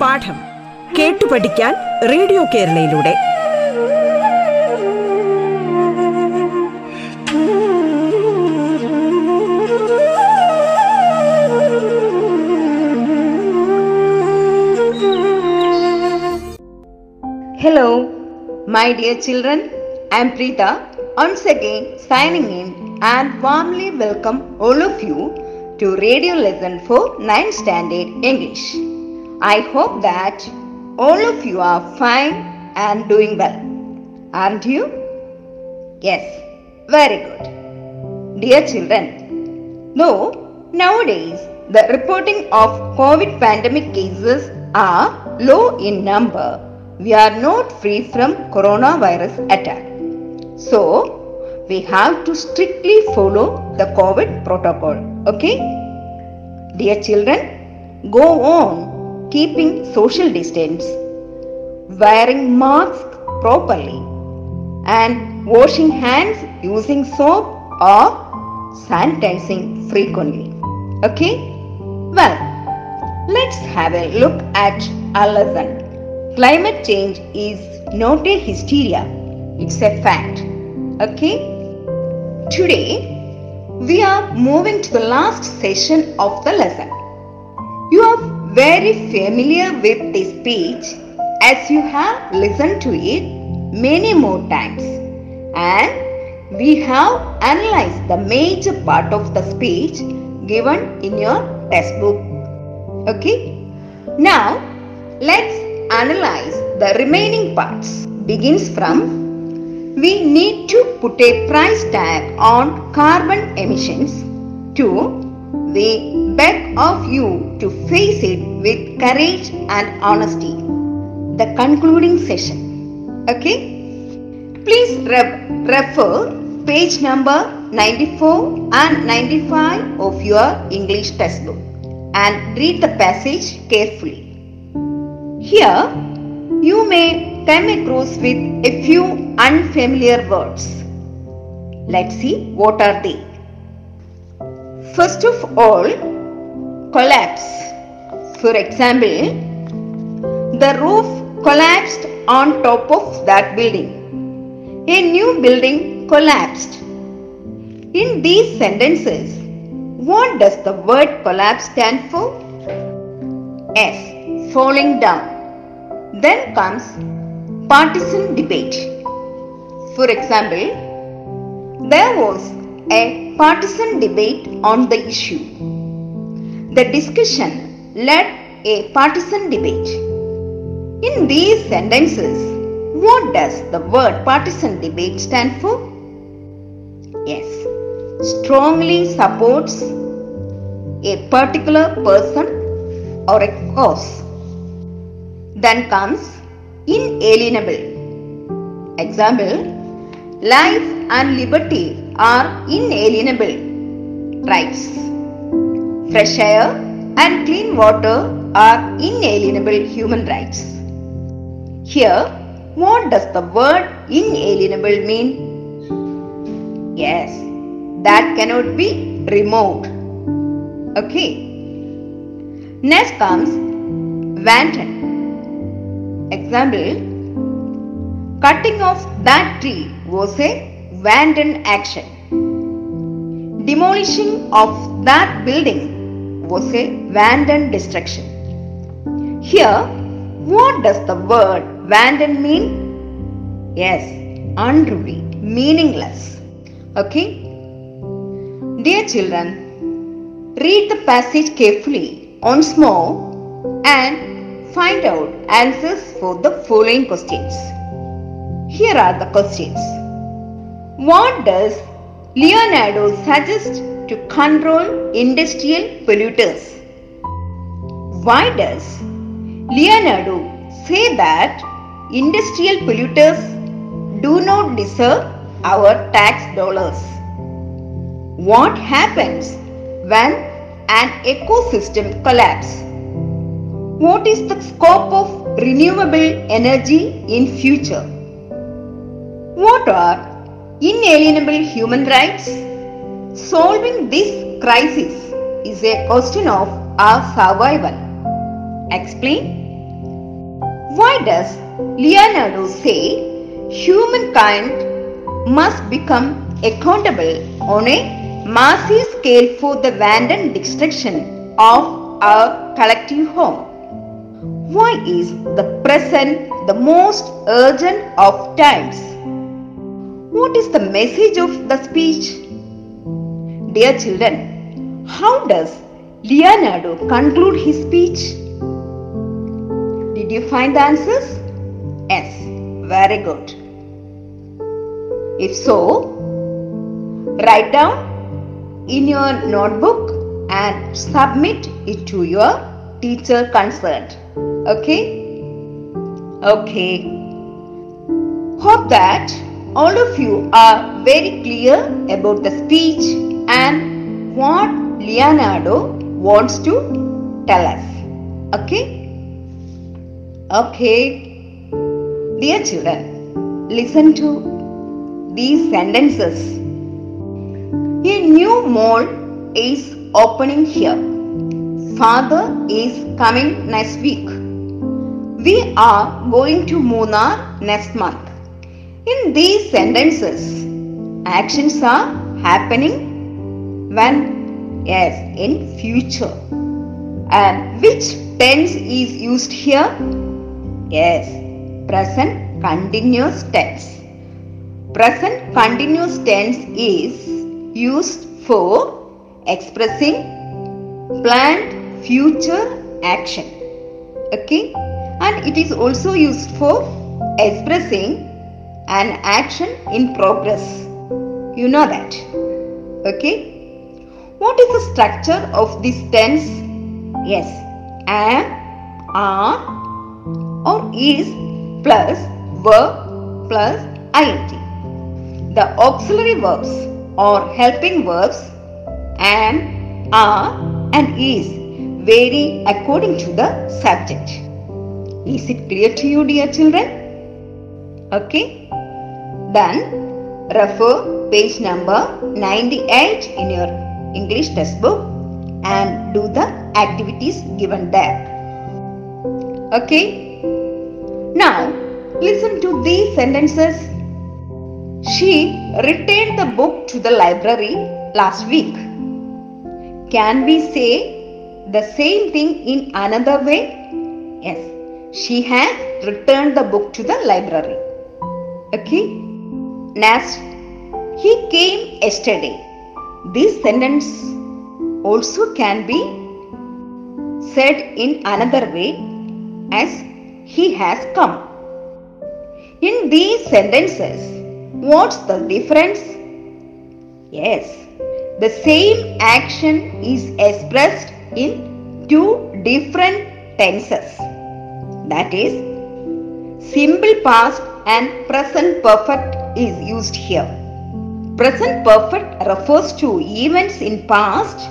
പാഠം കേട്ടു പഠിക്കാൻ radio കേരളയിലൂടെ. Hello my dear children am Preetha once again signing in and warmly welcome all of you to radio lesson for 9th standard English. I hope that all of you are fine and doing well. Aren't you? Yes, very good. Dear children, though nowadays the reporting of COVID pandemic cases are low in number, we are not free from coronavirus attack. So, we have to strictly follow the COVID protocol. Okay? Dear children, go on keeping social distance, wearing mask properly, and washing hands using soap or sanitizing frequently. Okay? Well, let's have a look at our lesson. Climate change is not a hysteria, it's a fact. Okay? Today, we are moving to the last session of the lesson. You are very familiar with this speech as you have listened to it many more times and we have analyzed the major part of the speech given in your textbook. Okay? Now, let's analyze the remaining parts. Begins from we need to put a price tag on carbon emissions to we beg of you to face it with courage and honesty. The concluding session. Okay? Please re- refer page number 94 and 95 of your English textbook and read the passage carefully. Here, you may come across with a few unfamiliar words. Let's see what are they. First of all, collapse. For example, the roof collapsed on top of that building. A new building collapsed. In these sentences, what does the word collapse stand for? S. Falling down. Then comes partisan debate. For example, there was a partisan debate on the issue. The discussion led a partisan debate. In these sentences, what does the word partisan debate stand for? Yes, strongly supports a particular person or a cause. Then comes inalienable. Example Life and liberty are inalienable rights. Fresh air and clean water are inalienable human rights. Here, what does the word inalienable mean? Yes, that cannot be removed. Okay. Next comes wanton. Example Cutting of that tree was a wanton action. Demolishing of that building was a wanton destruction. Here, what does the word wanton mean? Yes, unruly, meaningless. Okay? Dear children, read the passage carefully once more and find out answers for the following questions. Here are the questions. What does Leonardo suggest to control industrial polluters? Why does Leonardo say that industrial polluters do not deserve our tax dollars? What happens when an ecosystem collapses? What is the scope of renewable energy in future? What are inalienable human rights? Solving this crisis is a question of our survival. Explain. Why does Leonardo say humankind must become accountable on a massive scale for the wanton destruction of our collective home? Why is the present the most urgent of times? What is the message of the speech? Dear children, how does Leonardo conclude his speech? Did you find the answers? Yes, very good. If so, write down in your notebook and submit it to your teacher concerned. Okay? Okay. Hope that all of you are very clear about the speech and what Leonardo wants to tell us. Okay? Okay. Dear children, listen to these sentences. A new mall is opening here. Father is coming next week. We are going to Munnar next month. In these sentences, actions are happening when? Yes, in future. And which tense is used here? Yes, present continuous tense. Present continuous tense is used for expressing planned future action. Okay, and it is also used for expressing an action in progress. You know that. Okay, what is the structure of this tense? Yes, am, are, or is plus verb plus ing. The auxiliary verbs or helping verbs am, are, and is vary according to the subject. Is it clear to you, dear children? Okay. Then refer page number 98 in your English textbook and do the activities given there. Okay. Now listen to these sentences. She returned the book to the library last week. Can we say the same thing in another way? Yes, she has returned the book to the library. Okay. Next, he came yesterday. This sentence also can be said in another way as he has come. In these sentences, what's the difference? Yes, the same action is expressed in two different tenses. That is simple past and present perfect is used here present perfect refers to events in past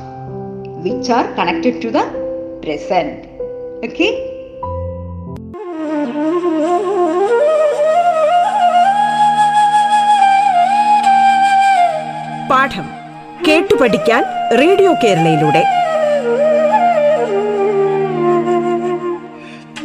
which are connected to the present okay പാഠം കേട്ടു പഠിക്കാൻ radio കേരളയിലൂടെ.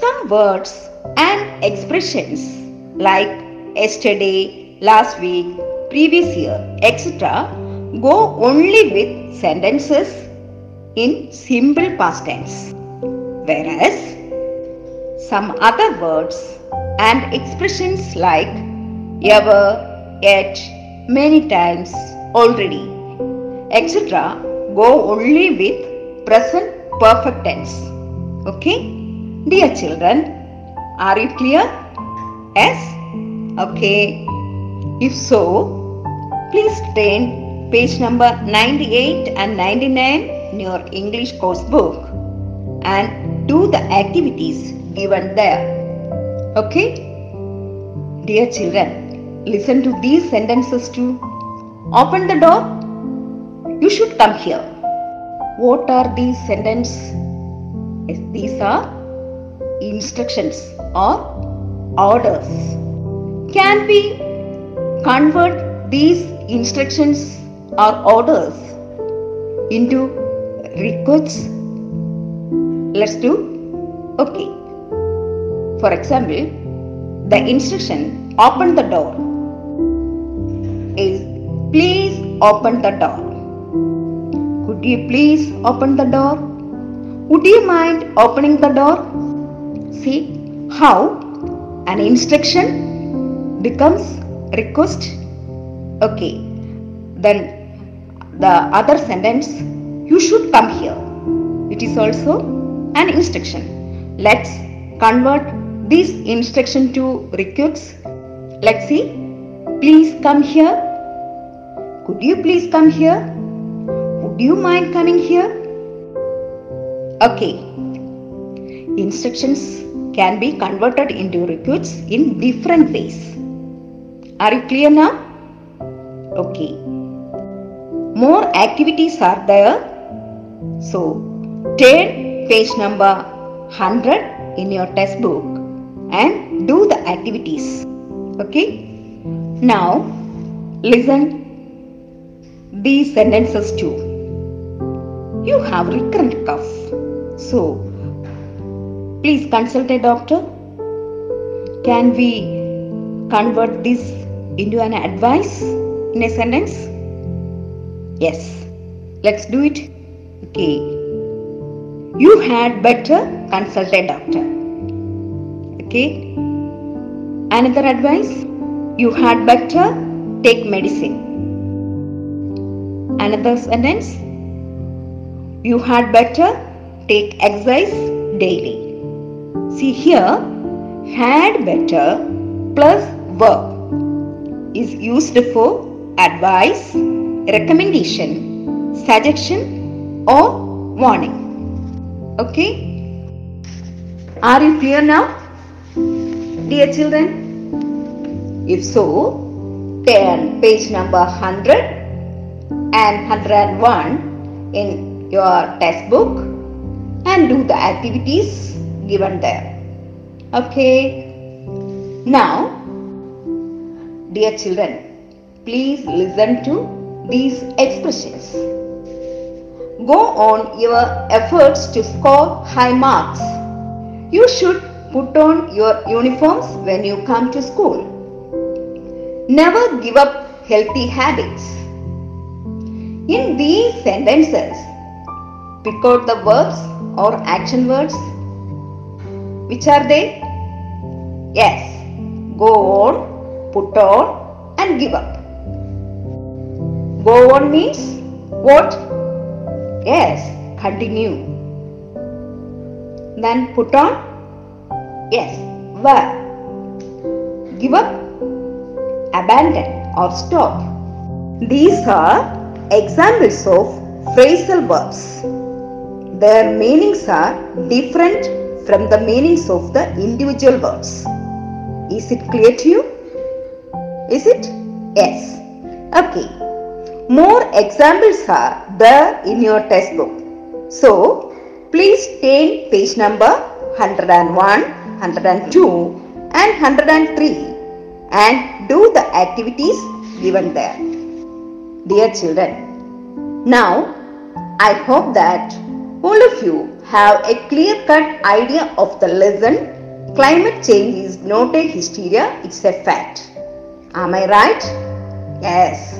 Some words and expressions like yesterday, last week, previous year, etc. go only with sentences in simple past tense. Whereas some other words and expressions like ever, yet, many times, already, etc. go only with present perfect tense. Okay? Dear children, are you clear? Yes? Okay. If so, please turn page number 98 and 99 in your English course book and do the activities given there. Okay? Dear children, listen to these sentences too. Open the door. You should come here. What are these sentences? Yes, These are instructions or orders. Can we convert these instructions or orders into requests? Let's do. Okay. For example, the instruction open the door open the door. Could you please open the door? Would you mind opening the door? See how an instruction becomes request. Okay. Then the other sentence you should come here. It is also an instruction. Let's convert this instruction to requests. Let's see. Please come here. Could you please come here? Would you mind coming here? Okay. Instructions can be converted into requests in different ways. Are you clear now? Okay. More activities are there. So, turn page number 100 in your textbook and do the activities. Okay? Now, listen these sentences too. You have recurrent cough. So, please consult a doctor. Can we convert this into an advice in a sentence? Yes. Let's do it. Okay. You had better consult a doctor. Okay. Another advice you had better take medicine. Another sentence you had better take exercise daily. See here, had better plus verb is used for advice, recommendation, suggestion, or warning. Okay? Are you clear now, dear children? If so, turn page number 100 and 101 in your textbook and do the activities given there. Okay. Now, dear children, please listen to these expressions. Go on your efforts to score high marks. You should put on your uniforms when you come to school. Never give up healthy habits. In these sentences, pick out the verbs or action words. Which are they? Yes, go on, put on, and give up. Go on means what? Yes, continue. Then put on? Yes, verb. Give up, abandon, or stop. These are examples of phrasal verbs. Their meanings are different from the meanings of the individual verbs. Is it clear to you? Is it? Yes. Okay. More examples are there in your textbook. So, please take page number 101, 102 and 103 and do the activities given there. Dear children, now I hope that all of you have a clear cut idea of the lesson climate change is not a hysteria, it's a fact. Am I right? Yes.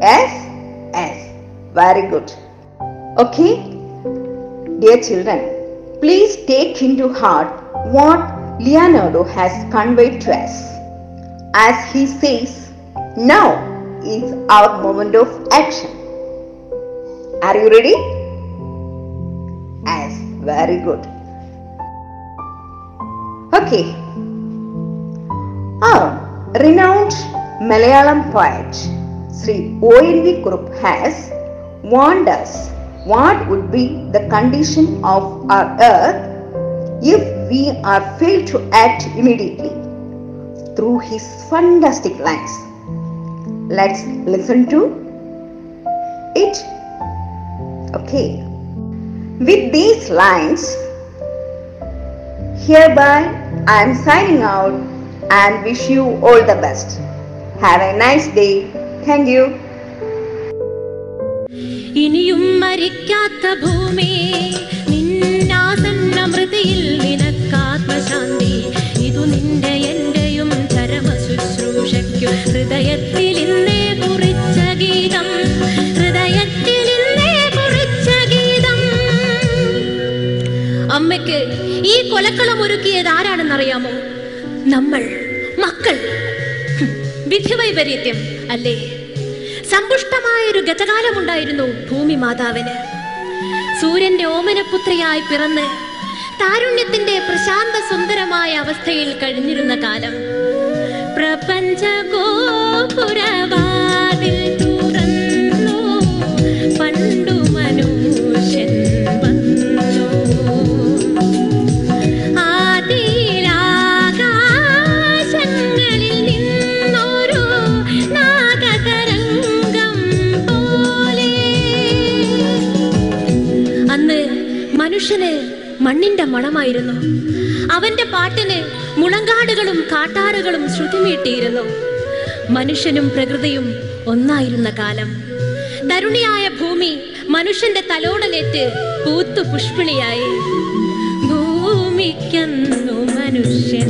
Yes? Yes. Very good. Okay? Dear children, please take into heart what Leonardo has conveyed to us. As he says, now is our moment of action. Are you ready? Yes, very good. Okay. Our renowned Malayalam poet Sri O.N.V. Kurup has warned us what would be the condition of our earth if we are failed to act immediately through his fantastic lines. Let's listen to it. Okay. With these lines, hereby I am signing out and wish you all the best. Have a nice day. Thank you. ഇനിയും മരിക്കാത്ത ഭൂമി നിന്നാസന്ന മൃതിയിൽ നിനക്കാത്മശാന്തി ഇതു നിന്റെ എന്റെയും ചരമ ശുശ്രൂഷയ്ക്കു ഹൃദയത്തിൽ ഈ കൊലക്കളം ഒരുക്കിയത് ആരാണെന്നറിയാമോ? നമ്മൾ മക്കൾ. വിധിവൈപരീത്യം അല്ലേ? സമ്പുഷ്ടമായ ഒരു ഗതകാലമുണ്ടായിരുന്നു ഭൂമി മാതാവിന്. സൂര്യന്റെ ഓമനപുത്രിയായി പിറന്ന് താരുണ്യത്തിന്റെ പ്രശാന്ത സുന്ദരമായ അവസ്ഥയിൽ കഴിഞ്ഞിരുന്ന കാലം. പ്രപഞ്ച ഗോപുരവാതിൽ കാട്ടാറുകളും ശ്രുതിമീട്ടിയിരുന്നു. മനുഷ്യനും പ്രകൃതിയും ഒന്നായിരുന്ന കാലം. തരുണിയായ ഭൂമി മനുഷ്യന്റെ തലോടലേറ്റ് പൂത്തു പുഷ്പിണിയായി. ഭൂമിക്കന്നു മനുഷ്യൻ